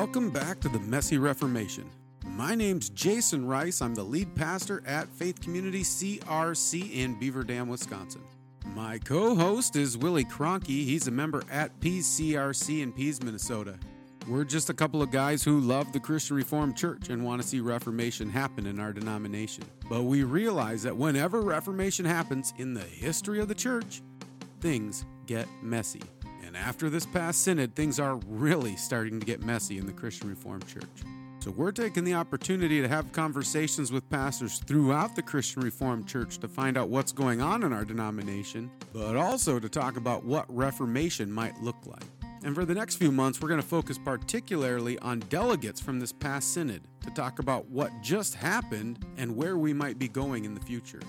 Welcome back to the Messy Reformation. My name's Jason Ruis. I'm the lead pastor at Faith Community CRC in Beaver Dam, Wisconsin. My co host is Willie Cronky. He's a member at Pease CRC in Pease, Minnesota. We're just a couple of guys who love the Christian Reformed Church and want to see Reformation happen in our denomination. But we realize that whenever Reformation happens in the history of the church, things get messy. And after this past synod, things are really starting to get messy in the Christian Reformed Church. So we're taking the opportunity to have conversations with pastors throughout the Christian Reformed Church to find out what's going on in our denomination, but also to talk about what Reformation might look like. And for the next few months, we're going to focus particularly on delegates from this past synod to talk about what just happened and where we might be going in the future.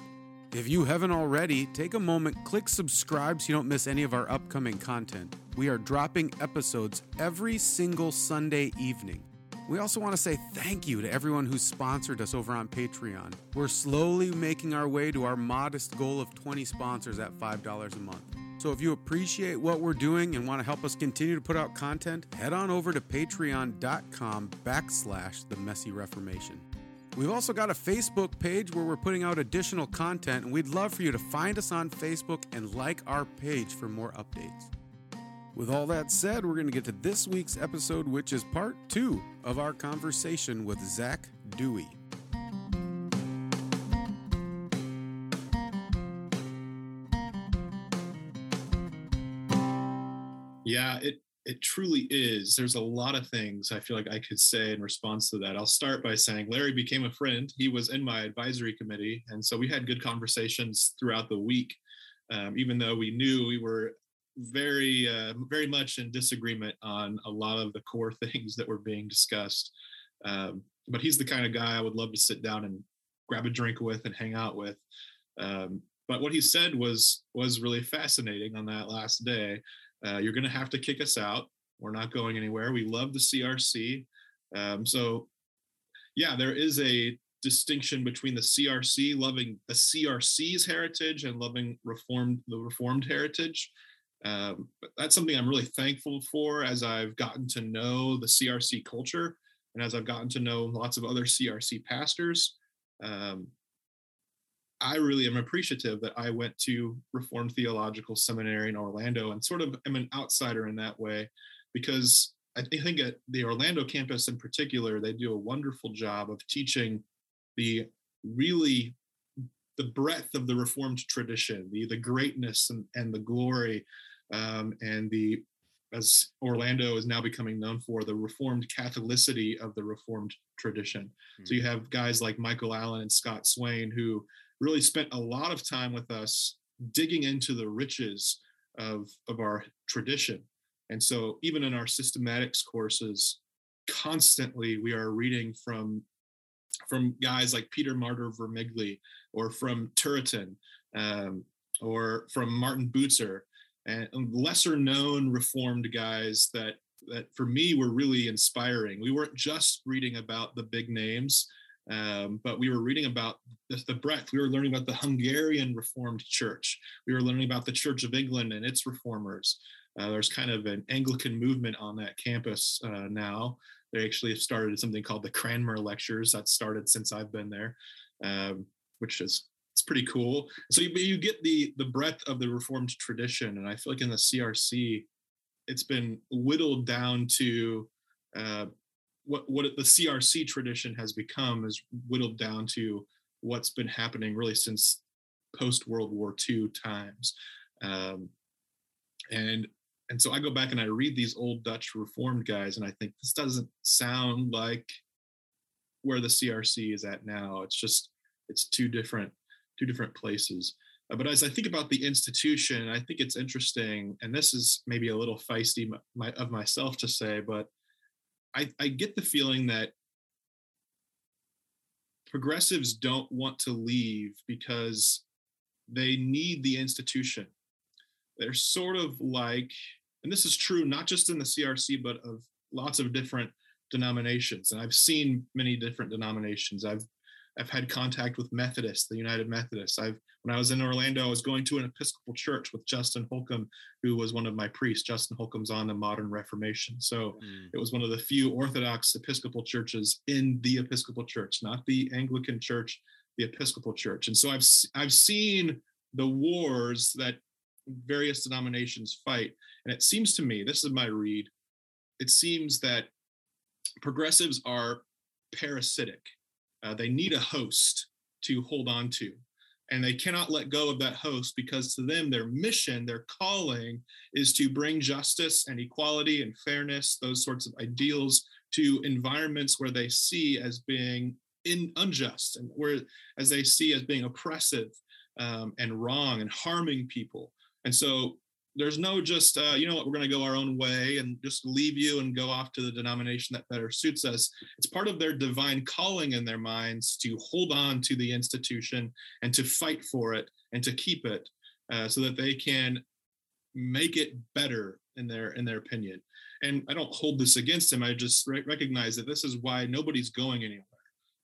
If you haven't already, take a moment, click subscribe so you don't miss any of our upcoming content. We are dropping episodes every single Sunday evening. We also want to say thank you to everyone who sponsored us over on Patreon. We're slowly making our way to our modest goal of 20 sponsors at $5 a month. So if you appreciate what we're doing and want to help us continue to put out content, head on over to patreon.com backslash the messy reformation. We've also got a Facebook page where we're putting out additional content, and we'd love for you to find us on Facebook and like our page for more updates. With all that said, we're going to get to this week's episode, which is part two of our conversation with Zach Dewey. Yeah, it it truly is. There's a lot of things I feel like I could say in response to that. I'll start by saying Larry became a friend. He was in my advisory committee, and so we had good conversations throughout the week. Um, even though we knew we were very uh, very much in disagreement on a lot of the core things that were being discussed um, but he's the kind of guy i would love to sit down and grab a drink with and hang out with um, but what he said was was really fascinating on that last day uh, you're going to have to kick us out. We're not going anywhere. We love the crc um, so yeah there is a distinction between the crc loving the crc's heritage and loving reformed the reformed heritage. Um, but that's something I'm really thankful for as I've gotten to know the CRC culture and as I've gotten to know lots of other CRC pastors. Um, I really am appreciative that I went to Reformed Theological Seminary in Orlando and sort of am an outsider in that way because I think at the Orlando campus in particular, they do a wonderful job of teaching the really the breadth of the Reformed tradition, the the greatness and, and the glory um, and the as Orlando is now becoming known for the Reformed Catholicity of the Reformed tradition. Mm-hmm. So you have guys like Michael Allen and Scott Swain who really spent a lot of time with us digging into the riches of, of our tradition. And so even in our systematics courses, constantly we are reading from from guys like Peter Martyr Vermigli or from Turretin um, or from Martin Bucer and lesser known reformed guys that that for me were really inspiring. We weren't just reading about the big names, um, but we were reading about the, the, breadth. We were learning about the Hungarian Reformed Church. We were learning about the Church of England and its reformers. Uh, there's kind of an Anglican movement on that campus uh, now. They actually have started something called the Cranmer Lectures. That started since I've been there, um, which is it's pretty cool. So you, you get the the breadth of the Reformed tradition, and I feel like in the CRC, it's been whittled down to uh, what what the CRC tradition has become is whittled down to what's been happening really since post World War II times, um, and and so I go back and I read these old Dutch Reformed guys, and I think this doesn't sound like where the CRC is at now. It's just it's two different two different places. Uh, but as I think about the institution, I think it's interesting, and this is maybe a little feisty my, of myself to say, but I, I get the feeling that progressives don't want to leave because they need the institution. They're sort of like, and this is true not just in the CRC, but of lots of different denominations. And I've seen many different denominations. I've I've had contact with Methodists, the United Methodists. I've when I was in Orlando, I was going to an Episcopal church with Justin Holcomb, who was one of my priests. Justin Holcomb's on the Modern Reformation, so mm. it was one of the few Orthodox Episcopal churches in the Episcopal Church, not the Anglican Church, the Episcopal Church. And so I've I've seen the wars that various denominations fight, and it seems to me, this is my read, it seems that progressives are parasitic. Uh, they need a host to hold on to. And they cannot let go of that host because to them, their mission, their calling is to bring justice and equality and fairness, those sorts of ideals to environments where they see as being in unjust and where as they see as being oppressive um, and wrong and harming people. And so there's no just uh, you know what we're going to go our own way and just leave you and go off to the denomination that better suits us. It's part of their divine calling in their minds to hold on to the institution and to fight for it and to keep it uh, so that they can make it better in their in their opinion. And i don't hold this against him i just re- recognize that this is why nobody's going anywhere.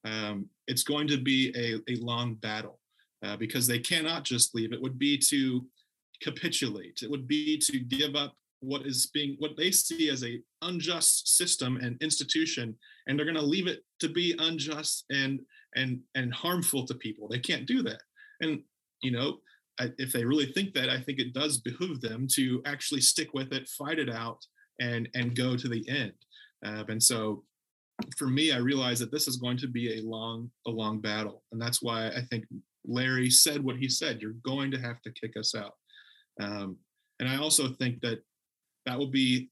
Um, it's going to be a, a long battle uh, because they cannot just leave. It would be to capitulate. It would be to give up what is being what they see as a unjust system and institution and they're going to leave it to be unjust and and and harmful to people. They can't do that. And you know if they really think that i think it does behoove them to actually stick with it fight it out and and go to the end. Uh, and so for me i realize that this is going to be a long a long battle. And that's why i think larry said what he said. You're going to have to kick us out um, and I also think that that will be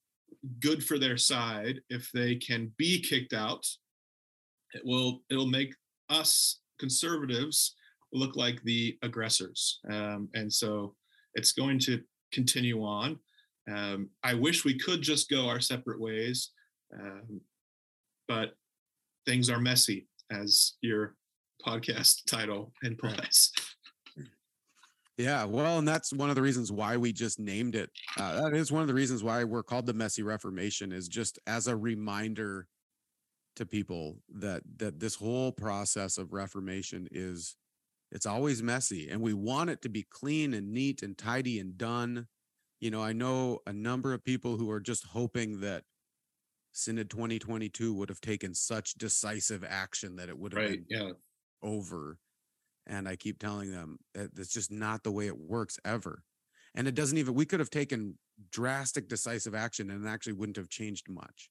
good for their side if they can be kicked out. It will it'll make us conservatives look like the aggressors, um, and so it's going to continue on. Um, I wish we could just go our separate ways, um, but things are messy, as your podcast title implies. Yeah, well, and that's one of the reasons why we just named it. Uh, that is one of the reasons why we're called the Messy Reformation, is just as a reminder to people that that this whole process of reformation is it's always messy, and we want it to be clean and neat and tidy and done. You know, I know a number of people who are just hoping that Synod 2022 would have taken such decisive action that it would have right, been yeah. over and I keep telling them that that's just not the way it works ever. And it doesn't even, we could have taken drastic, decisive action and actually wouldn't have changed much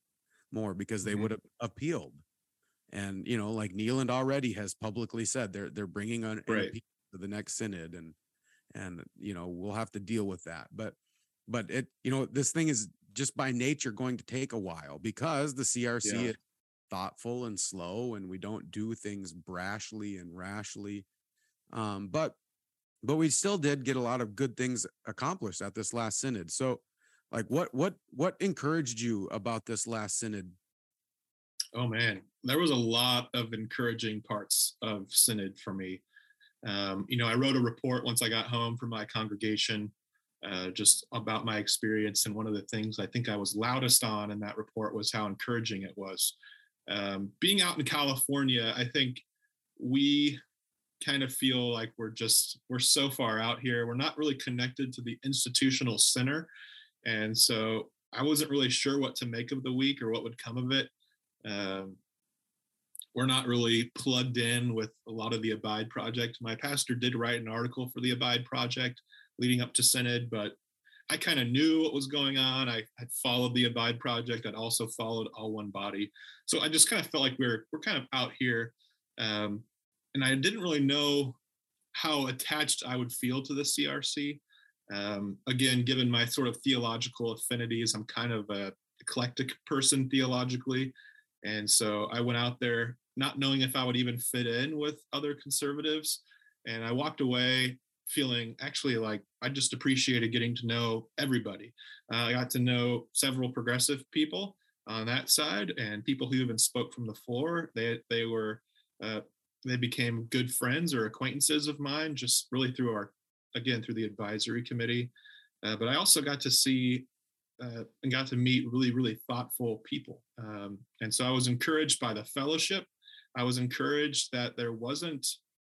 more because they mm-hmm. would have appealed. And, you know, like Neland already has publicly said they're, they're bringing on right. to the next synod and, and, you know, we'll have to deal with that. But, but it, you know, this thing is just by nature going to take a while because the CRC yeah. is thoughtful and slow and we don't do things brashly and rashly um, but but we still did get a lot of good things accomplished at this last synod. So, like, what what what encouraged you about this last synod? Oh man, there was a lot of encouraging parts of synod for me. Um, you know, I wrote a report once I got home from my congregation, uh, just about my experience. And one of the things I think I was loudest on in that report was how encouraging it was. Um, being out in California, I think we kind of feel like we're just we're so far out here. We're not really connected to the institutional center. And so i wasn't really sure what to make of the week or what would come of it. Um, we're not really plugged in with a lot of the abide project. My pastor did write an article for the abide project leading up to synod but i kind of knew what was going on. I had followed the abide project. I'd also followed all one body. So i just kind of felt like we're we're kind of out here. Um, and I didn't really know how attached I would feel to the CRC. Um, again, given my sort of theological affinities, I'm kind of a eclectic person theologically, and so I went out there not knowing if I would even fit in with other conservatives, and I walked away feeling actually like I just appreciated getting to know everybody. Uh, I got to know several progressive people on that side, and people who even spoke from the floor. They they were uh, they became good friends or acquaintances of mine just really through our again through the advisory committee. Uh, but i also got to see uh, and got to meet really really thoughtful people. Um, and so i was encouraged by the fellowship. I was encouraged that there wasn't,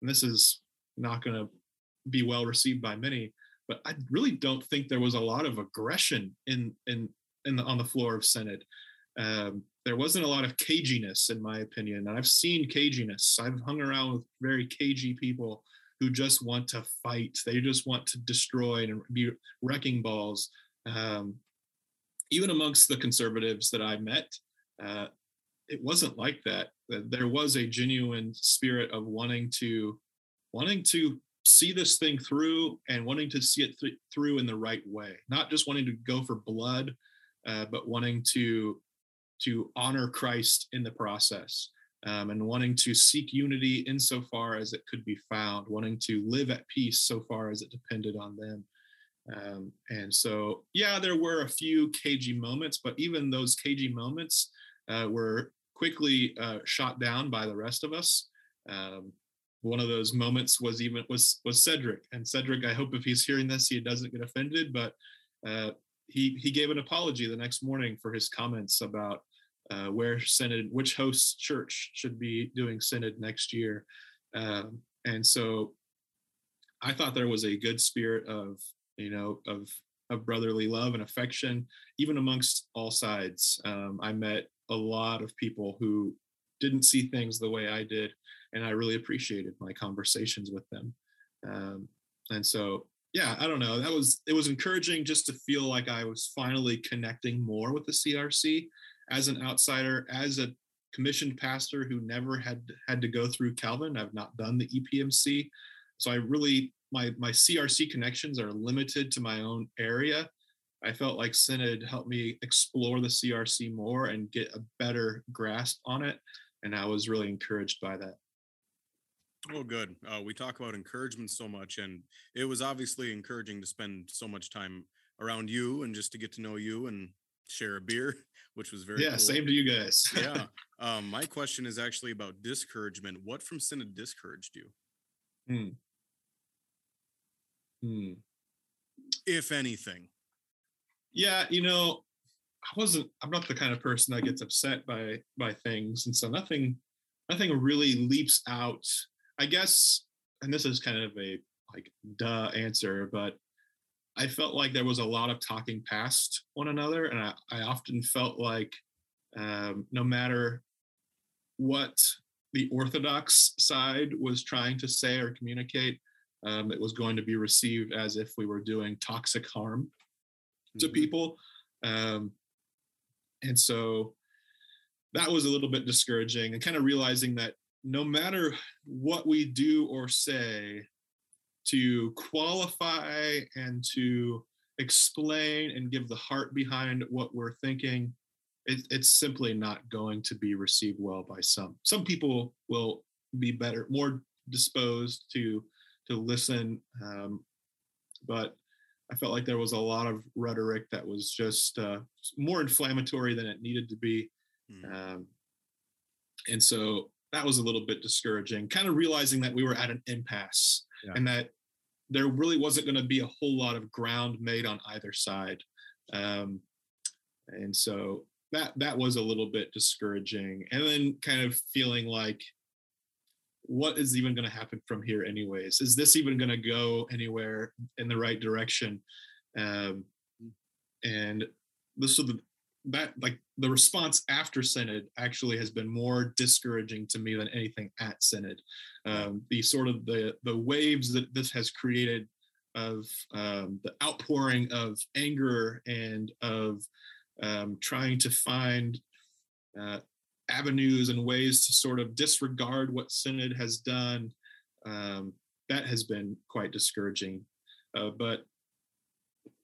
and this is not going to be well received by many, but I really don't think there was a lot of aggression in in in the on the floor of Synod. Um, there wasn't a lot of caginess, in my opinion. And I've seen caginess. I've hung around with very cagey people who just want to fight. They just want to destroy and be wrecking balls. Um, even amongst the conservatives that I met, uh, it wasn't like that. There was a genuine spirit of wanting to wanting to see this thing through and wanting to see it th- through in the right way, not just wanting to go for blood, uh, but wanting to to honor Christ in the process. Um, and wanting to seek unity insofar as it could be found, wanting to live at peace so far as it depended on them. Um, and so, yeah, there were a few cagey moments, but even those cagey moments uh, were quickly uh, shot down by the rest of us. Um, one of those moments was even was was Cedric, and Cedric. I hope if he's hearing this, he doesn't get offended, but uh, he he gave an apology the next morning for his comments about uh, where synod, which host church should be doing synod next year, um, and so I thought there was a good spirit of you know of of brotherly love and affection, even amongst all sides. Um, I met a lot of people who didn't see things the way I did, and I really appreciated my conversations with them. Um, and so, yeah, I don't know. That was it was encouraging just to feel like I was finally connecting more with the CRC as an outsider, as a commissioned pastor who never had had to go through Calvin. I've not done the EPMC, so I really my my CRC connections are limited to my own area. I felt like Synod helped me explore the CRC more and get a better grasp on it, and I was really encouraged by that. Oh, good. Uh, we talk about encouragement so much, and it was obviously encouraging to spend so much time around you and just to get to know you and share a beer, which was very yeah. Cool. Same to you guys. yeah. Um, my question is actually about discouragement. What from Synod discouraged you? Hmm. Hmm. If anything. Yeah, you know, I wasn't. I'm not the kind of person that gets upset by by things, and so nothing, nothing really leaps out. I guess, and this is kind of a like duh answer, but I felt like there was a lot of talking past one another, and I, I often felt like um, no matter what the orthodox side was trying to say or communicate, um, it was going to be received as if we were doing toxic harm mm-hmm. to people. Um, and so that was a little bit discouraging and kind of realizing that no matter what we do or say, to qualify and to explain and give the heart behind what we're thinking, it, it's simply not going to be received well by some. Some people will be better, more disposed to to listen, um, but I felt like there was a lot of rhetoric that was just uh, more inflammatory than it needed to be, mm. um, and so that was a little bit discouraging. Kind of realizing that we were at an impasse yeah. and that there really wasn't going to be a whole lot of ground made on either side. Um, and so that that was a little bit discouraging. And then kind of feeling like, what is even going to happen from here, anyways? Is this even going to go anywhere in the right direction? Um, and this was the that like the response after synod actually has been more discouraging to me than anything at synod. Um, the sort of the the waves that this has created of um, the outpouring of anger and of um, trying to find uh, avenues and ways to sort of disregard what synod has done um, that has been quite discouraging. Uh, but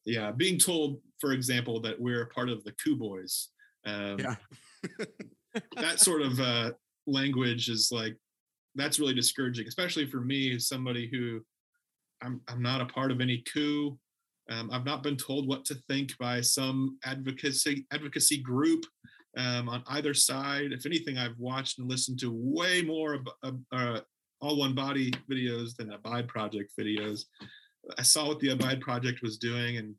yeah, being told, for example, that we're a part of the Coup Boys. Um, yeah. that sort of uh, language is like that's really discouraging, especially for me as somebody who I'm I'm not a part of any coup. Um, I've not been told what to think by some advocacy advocacy group um, on either side. If anything, I've watched and listened to way more uh, uh, all one body videos than Abide Project videos. I saw what the Abide Project was doing, and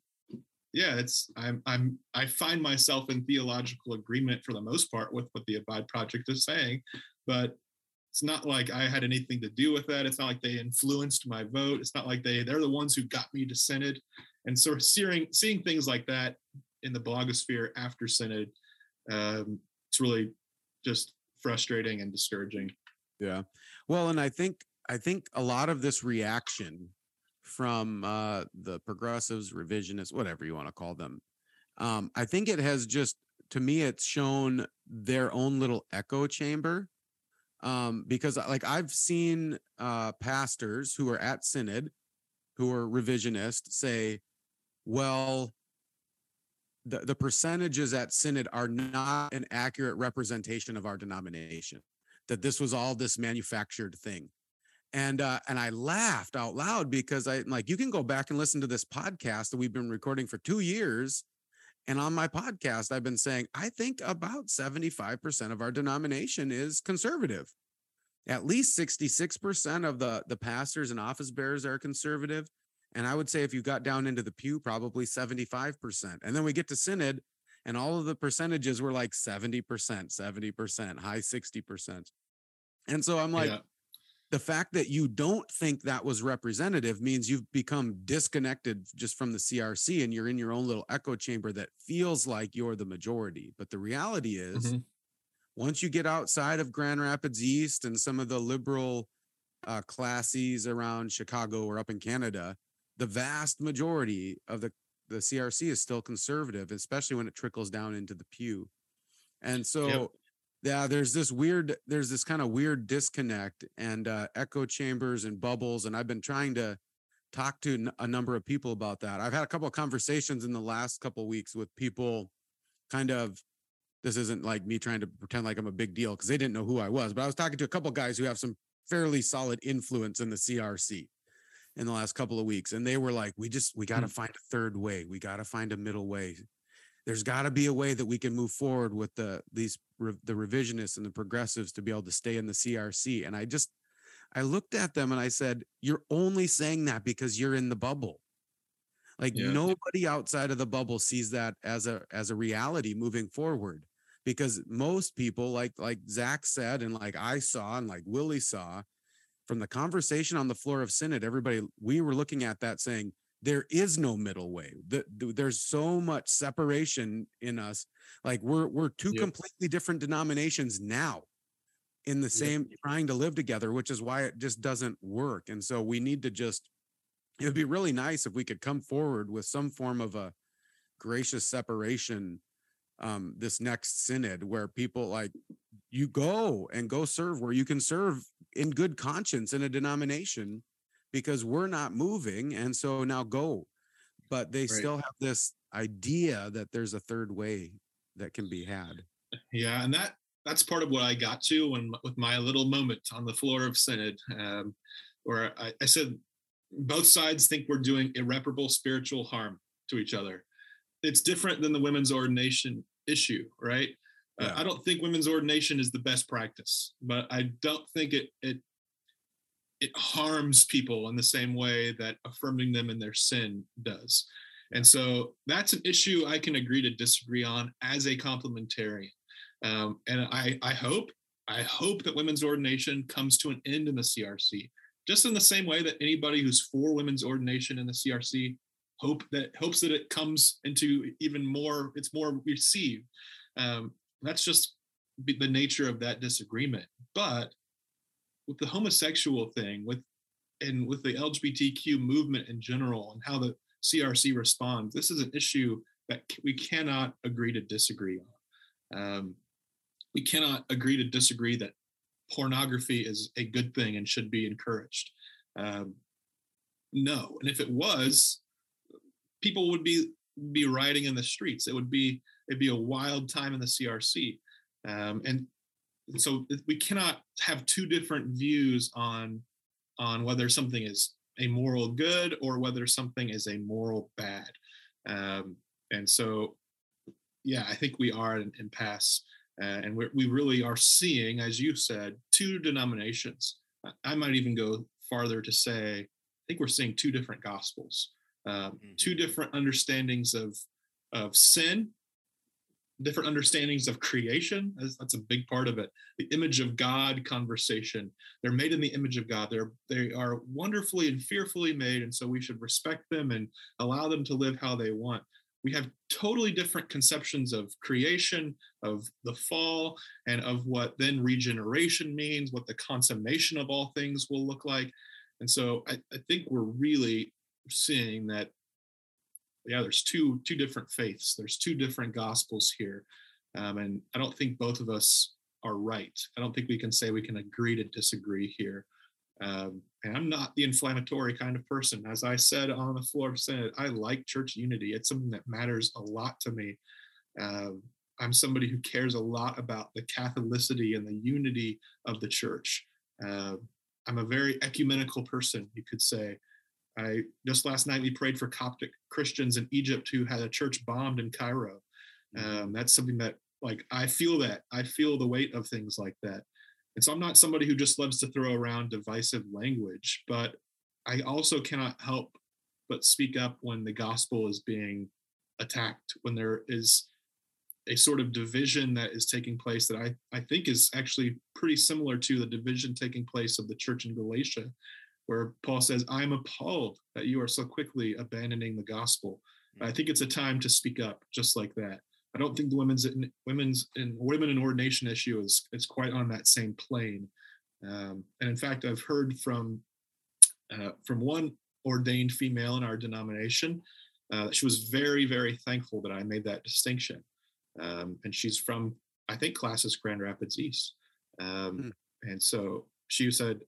yeah, it's I'm I'm I find myself in theological agreement for the most part with what the Abide Project is saying, but it's not like I had anything to do with that. It's not like they influenced my vote. It's not like they they're the ones who got me to synod. And so seeing seeing things like that in the blogosphere after synod, um, it's really just frustrating and discouraging. Yeah. Well, and I think I think a lot of this reaction from uh, the progressives, revisionists, whatever you want to call them, um, I think it has just to me it's shown their own little echo chamber um, because like I've seen uh, pastors who are at synod who are revisionist say, well, the, the percentages at synod are not an accurate representation of our denomination that this was all this manufactured thing and uh, and I laughed out loud because I like you can go back and listen to this podcast that we've been recording for two years, and on my podcast I've been saying I think about seventy five percent of our denomination is conservative, at least sixty six percent of the the pastors and office bearers are conservative, and I would say if you got down into the pew probably seventy five percent, and then we get to synod. And all of the percentages were like 70%, 70%, high 60%. And so I'm like, yeah the fact that you don't think that was representative means you've become disconnected just from the CRC and you're in your own little echo chamber that feels like you're the majority. But the reality is, mm-hmm. once you get outside of Grand Rapids East and some of the liberal uh, classes around Chicago or up in Canada, the vast majority of the, the CRC is still conservative, especially when it trickles down into the pew. And so, yep yeah there's this weird there's this kind of weird disconnect and uh, echo chambers and bubbles and i've been trying to talk to a number of people about that i've had a couple of conversations in the last couple of weeks with people kind of this isn't like me trying to pretend like i'm a big deal because they didn't know who i was but i was talking to a couple of guys who have some fairly solid influence in the crc in the last couple of weeks and they were like we just we got to mm. find a third way we got to find a middle way there's got to be a way that we can move forward with the these the revisionists and the progressives to be able to stay in the CRC. And I just I looked at them and I said, "You're only saying that because you're in the bubble." Like yeah. nobody outside of the bubble sees that as a as a reality moving forward. Because most people, like like Zach said, and like I saw, and like Willie saw, from the conversation on the floor of Synod, everybody we were looking at that saying, there is no middle way. The, the, there's so much separation in us. Like we're we're two yep. completely different denominations now in the same yep. trying to live together, which is why it just doesn't work. And so we need to just it would be really nice if we could come forward with some form of a gracious separation um this next synod where people like you go and go serve where you can serve in good conscience in a denomination because we're not moving. And so now go. But they right. still have this idea that there's a third way that can be had. Yeah. And that that's part of what I got to when with my little moment on the floor of Synod, um, where I, I said both sides think we're doing irreparable spiritual harm to each other. It's different than the women's ordination issue, right? Yeah. Uh, I don't think women's ordination is the best practice, but I don't think it it it harms people in the same way that affirming them in their sin does. And so that's an issue I can agree to disagree on as a complementarian. Um, and I, I hope, I hope that women's ordination comes to an end in the CRC, just in the same way that anybody who's for women's ordination in the CRC hope that hopes that it comes into even more, it's more received. Um, that's just the nature of that disagreement. But with the homosexual thing, with and with the LGBTQ movement in general, and how the CRC responds, this is an issue that we cannot agree to disagree on. Um, we cannot agree to disagree that pornography is a good thing and should be encouraged. Um, no, and if it was, people would be be rioting in the streets. It would be it'd be a wild time in the CRC. Um, and so we cannot have two different views on on whether something is a moral good or whether something is a moral bad. Um, and so yeah i think we are in, an impasse uh, and we we really are seeing as you said two denominations. I might even go farther to say i think we're seeing two different gospels. Uh, mm-hmm. two different understandings of of sin different understandings of creation. That's, a big part of it. The image of God conversation. They're made in the image of God. They're they are wonderfully and fearfully made, and so we should respect them and allow them to live how they want. We have totally different conceptions of creation, of the fall, and of what then regeneration means, what the consummation of all things will look like. And so I, I think we're really seeing that yeah there's two two different faiths. There's two different gospels here um, and i don't think both of us are right. I don't think we can say we can agree to disagree here um, and i'm not the inflammatory kind of person. As i said on the floor of synod i like church unity. It's something that matters a lot to me. Um, i'm somebody who cares a lot about the catholicity and the unity of the church. Uh, i'm a very ecumenical person you could say I just last night we prayed for Coptic Christians in Egypt who had a church bombed in Cairo. Mm-hmm. Um, that's something that like I feel that I feel the weight of things like that. And so I'm not somebody who just loves to throw around divisive language, but I also cannot help but speak up when the gospel is being attacked, when there is a sort of division that is taking place that I, I think is actually pretty similar to the division taking place of the church in Galatia, where Paul says, I'm appalled that you are so quickly abandoning the gospel. I think it's a time to speak up just like that. I don't think the women's women's and women in ordination issue is it's quite on that same plane. Um, and in fact, I've heard from uh, from one ordained female in our denomination. Uh, she was very, very thankful that I made that distinction. Um, and she's from, I think, Classis Grand Rapids East. Um, mm. And so she said,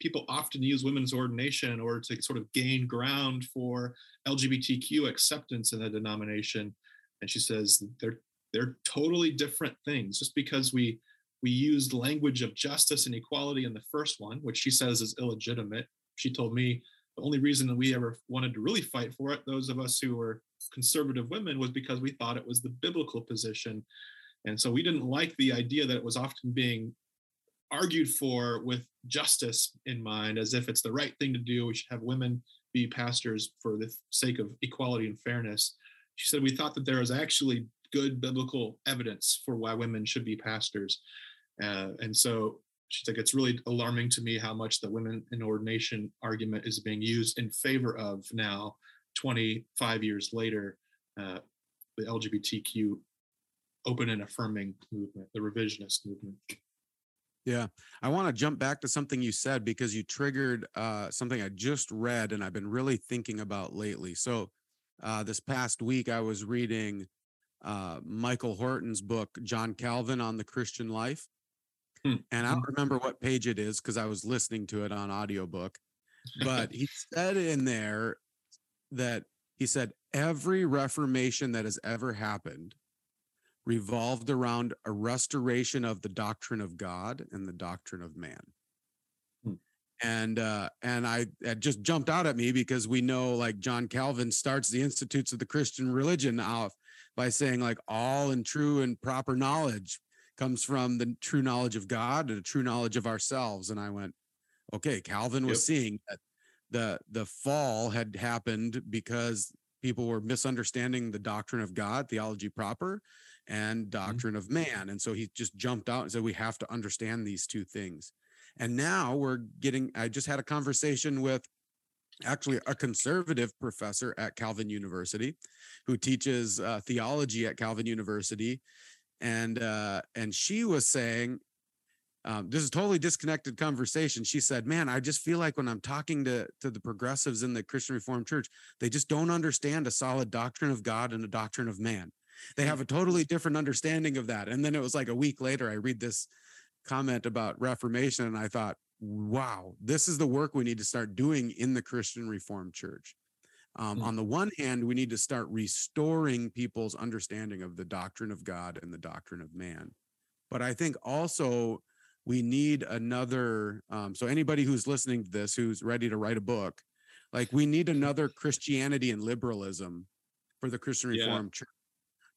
people often use women's ordination in order to sort of gain ground for LGBTQ acceptance in the denomination. And she says they're they're totally different things. Just because we we used language of justice and equality in the first one, which she says is illegitimate. She told me the only reason that we ever wanted to really fight for it, those of us who were conservative women, was because we thought it was the biblical position. And so we didn't like the idea that it was often being argued for with justice in mind, as if it's the right thing to do. We should have women be pastors for the sake of equality and fairness. She said, We thought that there was actually good biblical evidence for why women should be pastors. Uh, and so she's like, It's really alarming to me how much the women in ordination argument is being used in favor of now, 25 years later, uh, the LGBTQ open and affirming movement, the revisionist movement. Yeah. I want to jump back to something you said because you triggered uh, something I just read and I've been really thinking about lately. So, uh, this past week, I was reading uh, Michael Horton's book, John Calvin on the Christian Life. Hmm. And I don't remember what page it is because I was listening to it on audiobook. But he said in there that he said, every reformation that has ever happened revolved around a restoration of the doctrine of God and the doctrine of man. Hmm. And uh, and I it just jumped out at me because we know like John Calvin starts the Institutes of the Christian Religion off by saying like all and true and proper knowledge comes from the true knowledge of God and a true knowledge of ourselves. And I went, okay, Calvin was yep. seeing that the the fall had happened because people were misunderstanding the doctrine of God, theology proper, and mm-hmm. doctrine mm-hmm. of man. And so he just jumped out and said, we have to understand these two things. And now we're getting, I just had a conversation with actually a conservative professor at Calvin University who teaches uh, theology at Calvin University. And, uh, and she was saying, um, this is totally disconnected conversation. She said, "Man, I just feel like when I'm talking to to the progressives in the Christian Reformed Church, they just don't understand a solid doctrine of God and a doctrine of man. They have a totally different understanding of that. And then it was like a week later, I read this comment about Reformation, and I thought, wow, this is the work we need to start doing in the Christian Reformed Church. Um, mm-hmm. On the one hand, we need to start restoring people's understanding of the doctrine of God and the doctrine of man. But I think also we need another. Um, so, anybody who's listening to this, who's ready to write a book, like we need another Christianity and liberalism for the Christian Reformed yeah. Church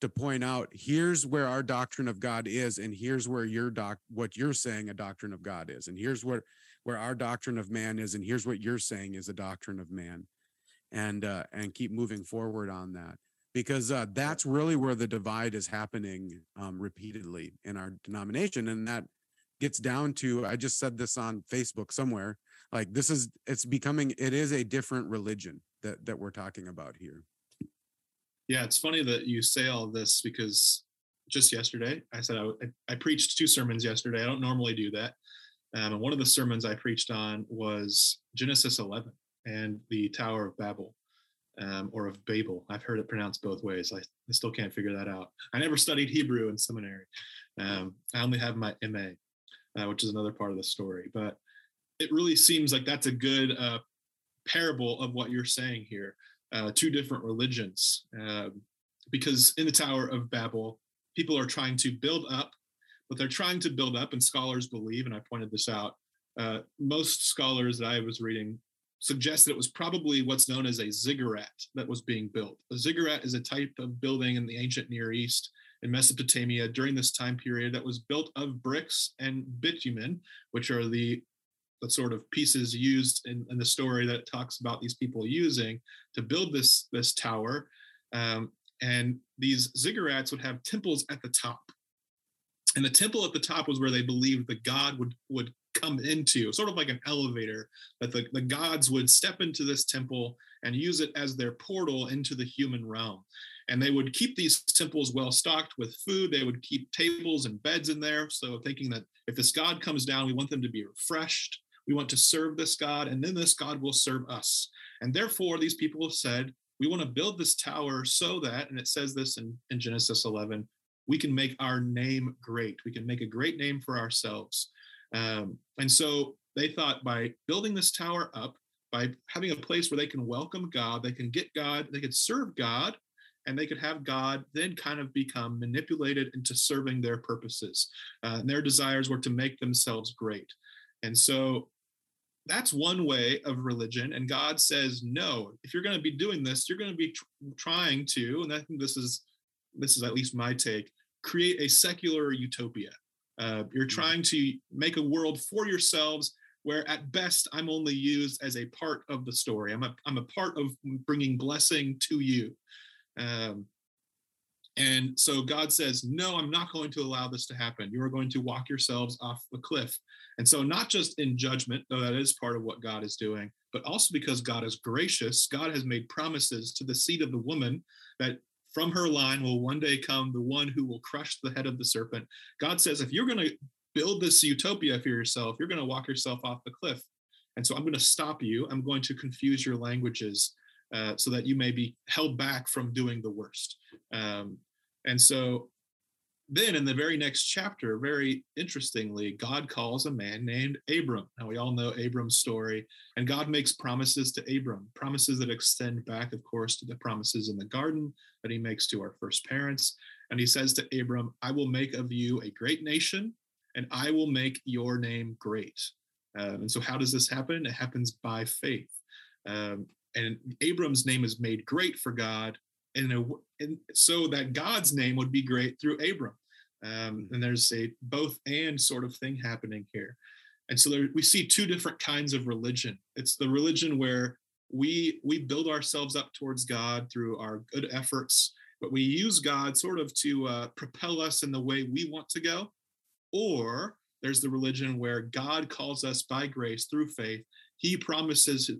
to point out here's where our doctrine of God is, and here's where your doc what you're saying a doctrine of God is, and here's where where our doctrine of man is, and here's what you're saying is a doctrine of man, and uh, and keep moving forward on that. because uh, that's really where the divide is happening um, repeatedly in our denomination, and that gets down to I just said this on Facebook somewhere. Like this is it's becoming it is a different religion that that we're talking about here. Yeah, it's funny that you say all this because just yesterday I said I, I preached two sermons yesterday. I don't normally do that. Um, and one of the sermons I preached on was Genesis 11 and the Tower of Babel um, or of Babel. I've heard it pronounced both ways. I, I, still can't figure that out. I never studied Hebrew in seminary. Um, I only have my MA, uh, which is another part of the story. But it really seems like that's a good uh, parable of what you're saying here. Uh, two different religions, um, because in the Tower of Babel, people are trying to build up, but they're trying to build up, and scholars believe, and I pointed this out. Uh, most scholars that I was reading suggests that it was probably what's known as a ziggurat that was being built. A ziggurat is a type of building in the ancient Near East in Mesopotamia during this time period that was built of bricks and bitumen, which are the, the sort of pieces used in, in the story that talks about these people using to build this, this tower. Um, and these ziggurats would have temples at the top. And the temple at the top was where they believed the god would, would come into, sort of like an elevator, that the, the gods would step into this temple and use it as their portal into the human realm. And they would keep these temples well stocked with food. They would keep tables and beds in there. So, thinking that if this God comes down, we want them to be refreshed. We want to serve this God, and then this God will serve us. And therefore, these people have said, we want to build this tower so that, and it says this in, in Genesis 11, we can make our name great. We can make a great name for ourselves. Um, and so they thought by building this tower up, by having a place where they can welcome God, they can get God, they could serve God, and they could have God then kind of become manipulated into serving their purposes. Uh, and their desires were to make themselves great. And so that's one way of religion. And God says, no, if you're going to be doing this, you're going to be tr- trying to, and I think this is this is at least my take, create a secular utopia. Uh, you're mm-hmm. trying to make a world for yourselves where at best I'm only used as a part of the story. I'm a, I'm a part of bringing blessing to you. Um, and so God says, No, I'm not going to allow this to happen. You are going to walk yourselves off the cliff. And so, not just in judgment, though that is part of what God is doing, but also because God is gracious, God has made promises to the seed of the woman that from her line will one day come the one who will crush the head of the serpent. God says, if you're going to build this utopia for yourself, you're going to walk yourself off the cliff. And so I'm going to stop you. I'm going to confuse your languages uh, so that you may be held back from doing the worst. Um, and so then in the very next chapter, very interestingly, God calls a man named Abram. Now we all know Abram's story, and God makes promises to Abram, promises that extend back, of course, to the promises in the garden that he makes to our first parents. And he says to Abram, I will make of you a great nation, and I will make your name great. Um, and so, how does this happen? It happens by faith. Um, and Abram's name is made great for God and, a, and so that God's name would be great through Abram. Um, and there's a both and sort of thing happening here. And so there, we see two different kinds of religion. It's the religion where we we build ourselves up towards God through our good efforts, but we use God sort of to uh, propel us in the way we want to go. Or there's the religion where God calls us by grace through faith. He promises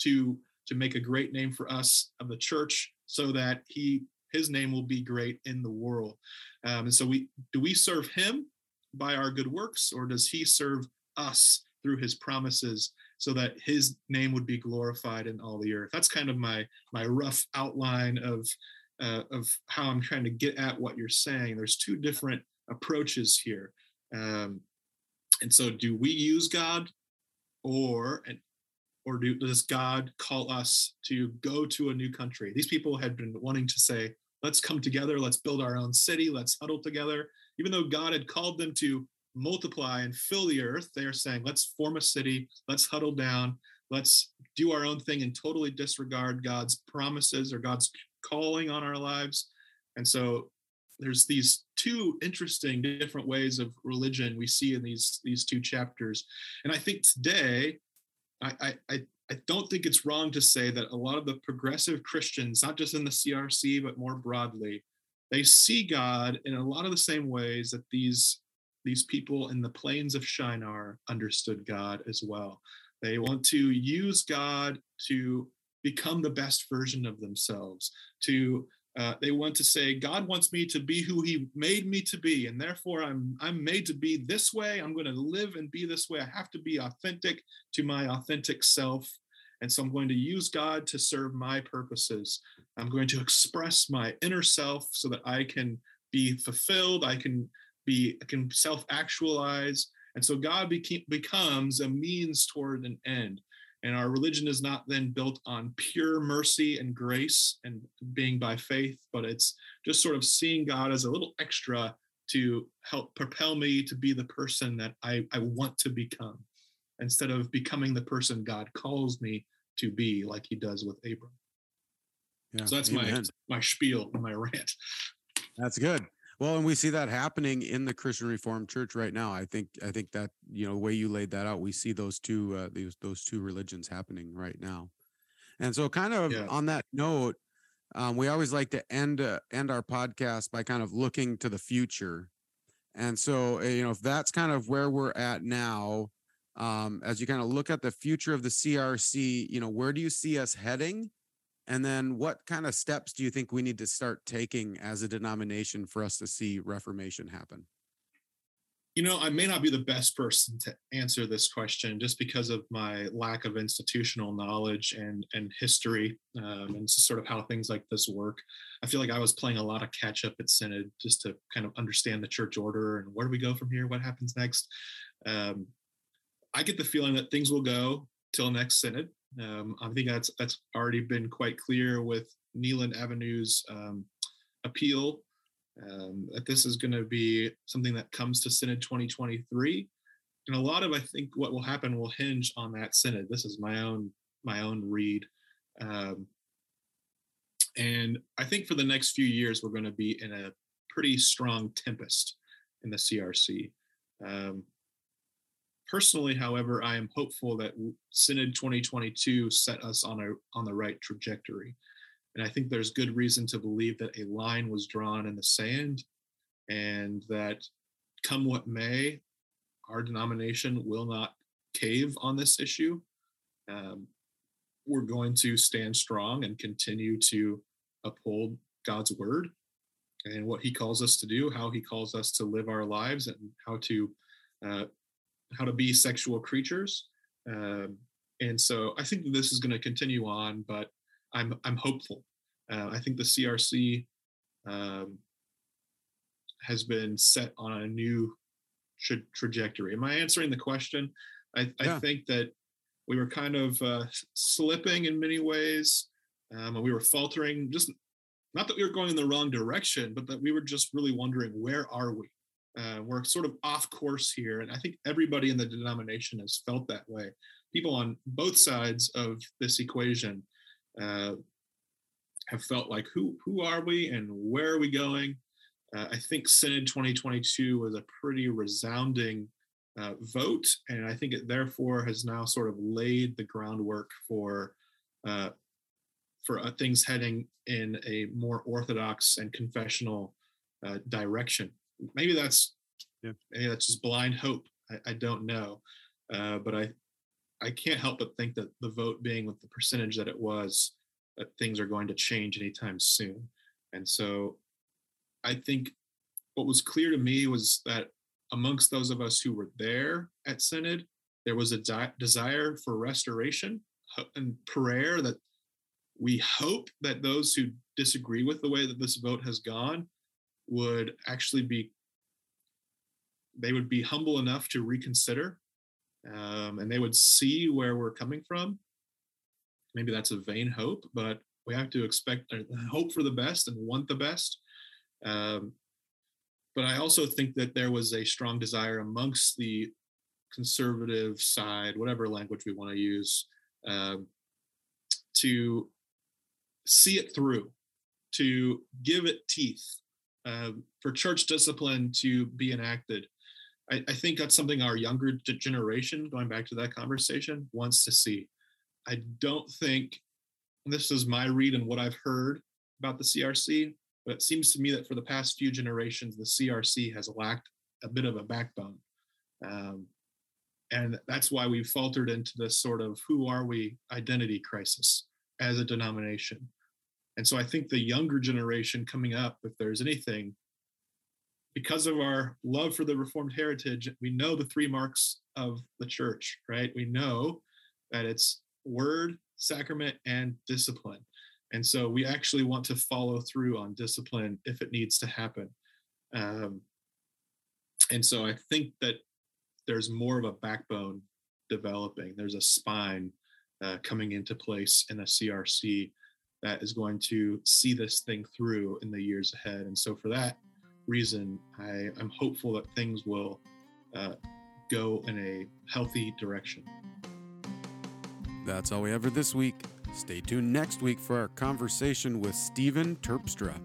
to to make a great name for us of the church so that he his name will be great in the world. Um, and so we do we serve him by our good works or does he serve us through his promises so that his name would be glorified in all the earth? That's kind of my my rough outline of uh, of how i'm trying to get at what you're saying. There's two different approaches here. Um, and so do we use god or and or do, does God call us to go to a new country? These people had been wanting to say, let's come together, let's build our own city, let's huddle together. Even though God had called them to multiply and fill the earth, they are saying, let's form a city, let's huddle down, let's do our own thing and totally disregard God's promises or God's calling on our lives. And so there's these two interesting different ways of religion we see in these these two chapters and i think today I, I, I don't think it's wrong to say that a lot of the progressive Christians, not just in the CRC, but more broadly, they see God in a lot of the same ways that these, these people in the plains of Shinar understood God as well. They want to use God to become the best version of themselves, to uh, they want to say god wants me to be who he made me to be and therefore i'm i'm made to be this way. I'm going to live and be this way. I have to be authentic to my authentic self. And so i'm going to use god to serve my purposes. I'm going to express my inner self so that i can be fulfilled. I can be I can self actualize and so god beca- becomes a means toward an end and our religion is not then built on pure mercy and grace and being by faith, but it's just sort of seeing God as a little extra to help propel me to be the person that I, I want to become instead of becoming the person God calls me to be, like he does with Abram. Yeah, so that's amen. my my spiel, my rant. That's good. Well, and we see that happening in the Christian Reformed Church right now. I think I think that you know the way you laid that out, we see those two uh, these those two religions happening right now. And so, kind of yeah. on that note, um, we always like to end uh, end our podcast by kind of looking to the future. And so, uh, you know, if that's kind of where we're at now, um, as you kind of look at the future of the CRC, you know, where do you see us heading? And then what kind of steps do you think we need to start taking as a denomination for us to see reformation happen? You know, I may not be the best person to answer this question just because of my lack of institutional knowledge and and history um, and sort of how things like this work. I feel like I was playing a lot of catch up at Synod just to kind of understand the church order and where do we go from here? What happens next? Um, I get the feeling that things will go till next Synod. Um, I think that's that's already been quite clear with Neland Avenue's um, appeal um, that this is going to be something that comes to Synod 2023, and a lot of I think what will happen will hinge on that Synod. This is my own my own read, um, and I think for the next few years we're going to be in a pretty strong tempest in the CRC. Um, Personally, however, I am hopeful that Synod 2022 set us on a on the right trajectory. And I think there's good reason to believe that a line was drawn in the sand and that come what may, our denomination will not cave on this issue. Um, we're going to stand strong and continue to uphold God's word and what he calls us to do, how he calls us to live our lives, and how to uh, how to be sexual creatures. Um, and so I think this is going to continue on, but I'm I'm hopeful. Uh, I think the CRC um, has been set on a new tra- trajectory. Am I answering the question? I, yeah. I think that we were kind of uh, slipping in many ways, um, and we were faltering. Just not that we were going in the wrong direction, but that we were just really wondering where are we? Uh, we're sort of off course here. And I think everybody in the denomination has felt that way. People on both sides of this equation uh, have felt like, who, who are we and where are we going? Uh, I think Synod 2022 was a pretty resounding uh, vote. And I think it therefore has now sort of laid the groundwork for. Uh, for uh, things heading in a more orthodox and confessional direction maybe that's yeah. maybe that's just blind hope. I, I don't know, uh, but I I can't help but think that the vote being with the percentage that it was, that things are going to change anytime soon. And so, I think what was clear to me was that amongst those of us who were there at Synod, there was a di- desire for restoration and prayer that we hope that those who disagree with the way that this vote has gone would actually be they would be humble enough to reconsider um, and they would see where we're coming from. Maybe that's a vain hope but we have to expect uh, hope for the best and want the best. Um, but i also think that there was a strong desire amongst the conservative side whatever language we want to use um, to see it through to give it teeth uh, for church discipline to be enacted. I, I, think that's something our younger generation, going back to that conversation, wants to see. I don't think this is my read and what I've heard about the CRC, but it seems to me that for the past few generations, the CRC has lacked a bit of a backbone. Um, and that's why we faltered into this sort of who are we identity crisis as a denomination. And so I think the younger generation coming up, if there's anything, because of our love for the Reformed heritage, we know the three marks of the church, right? We know that it's word, sacrament, and discipline. And so we actually want to follow through on discipline if it needs to happen. Um, and so I think that there's more of a backbone developing. There's a spine uh, coming into place in the CRC that is going to see this thing through in the years ahead. And so, for that reason, I, am hopeful that things will uh, go in a healthy direction. That's all we have for this week. Stay tuned next week for our conversation with Stephen Terpstra.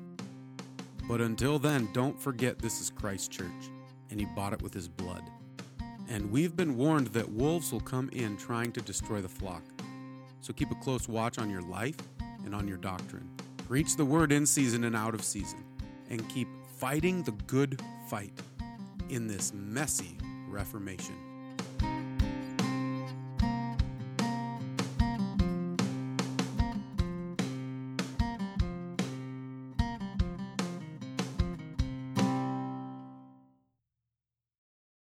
But until then, don't forget this is Christ Church, and he bought it with his blood. And we've been warned that wolves will come in trying to destroy the flock. So keep a close watch on your life and on your doctrine. Preach the word in season and out of season, and keep fighting the good fight in this messy Reformation.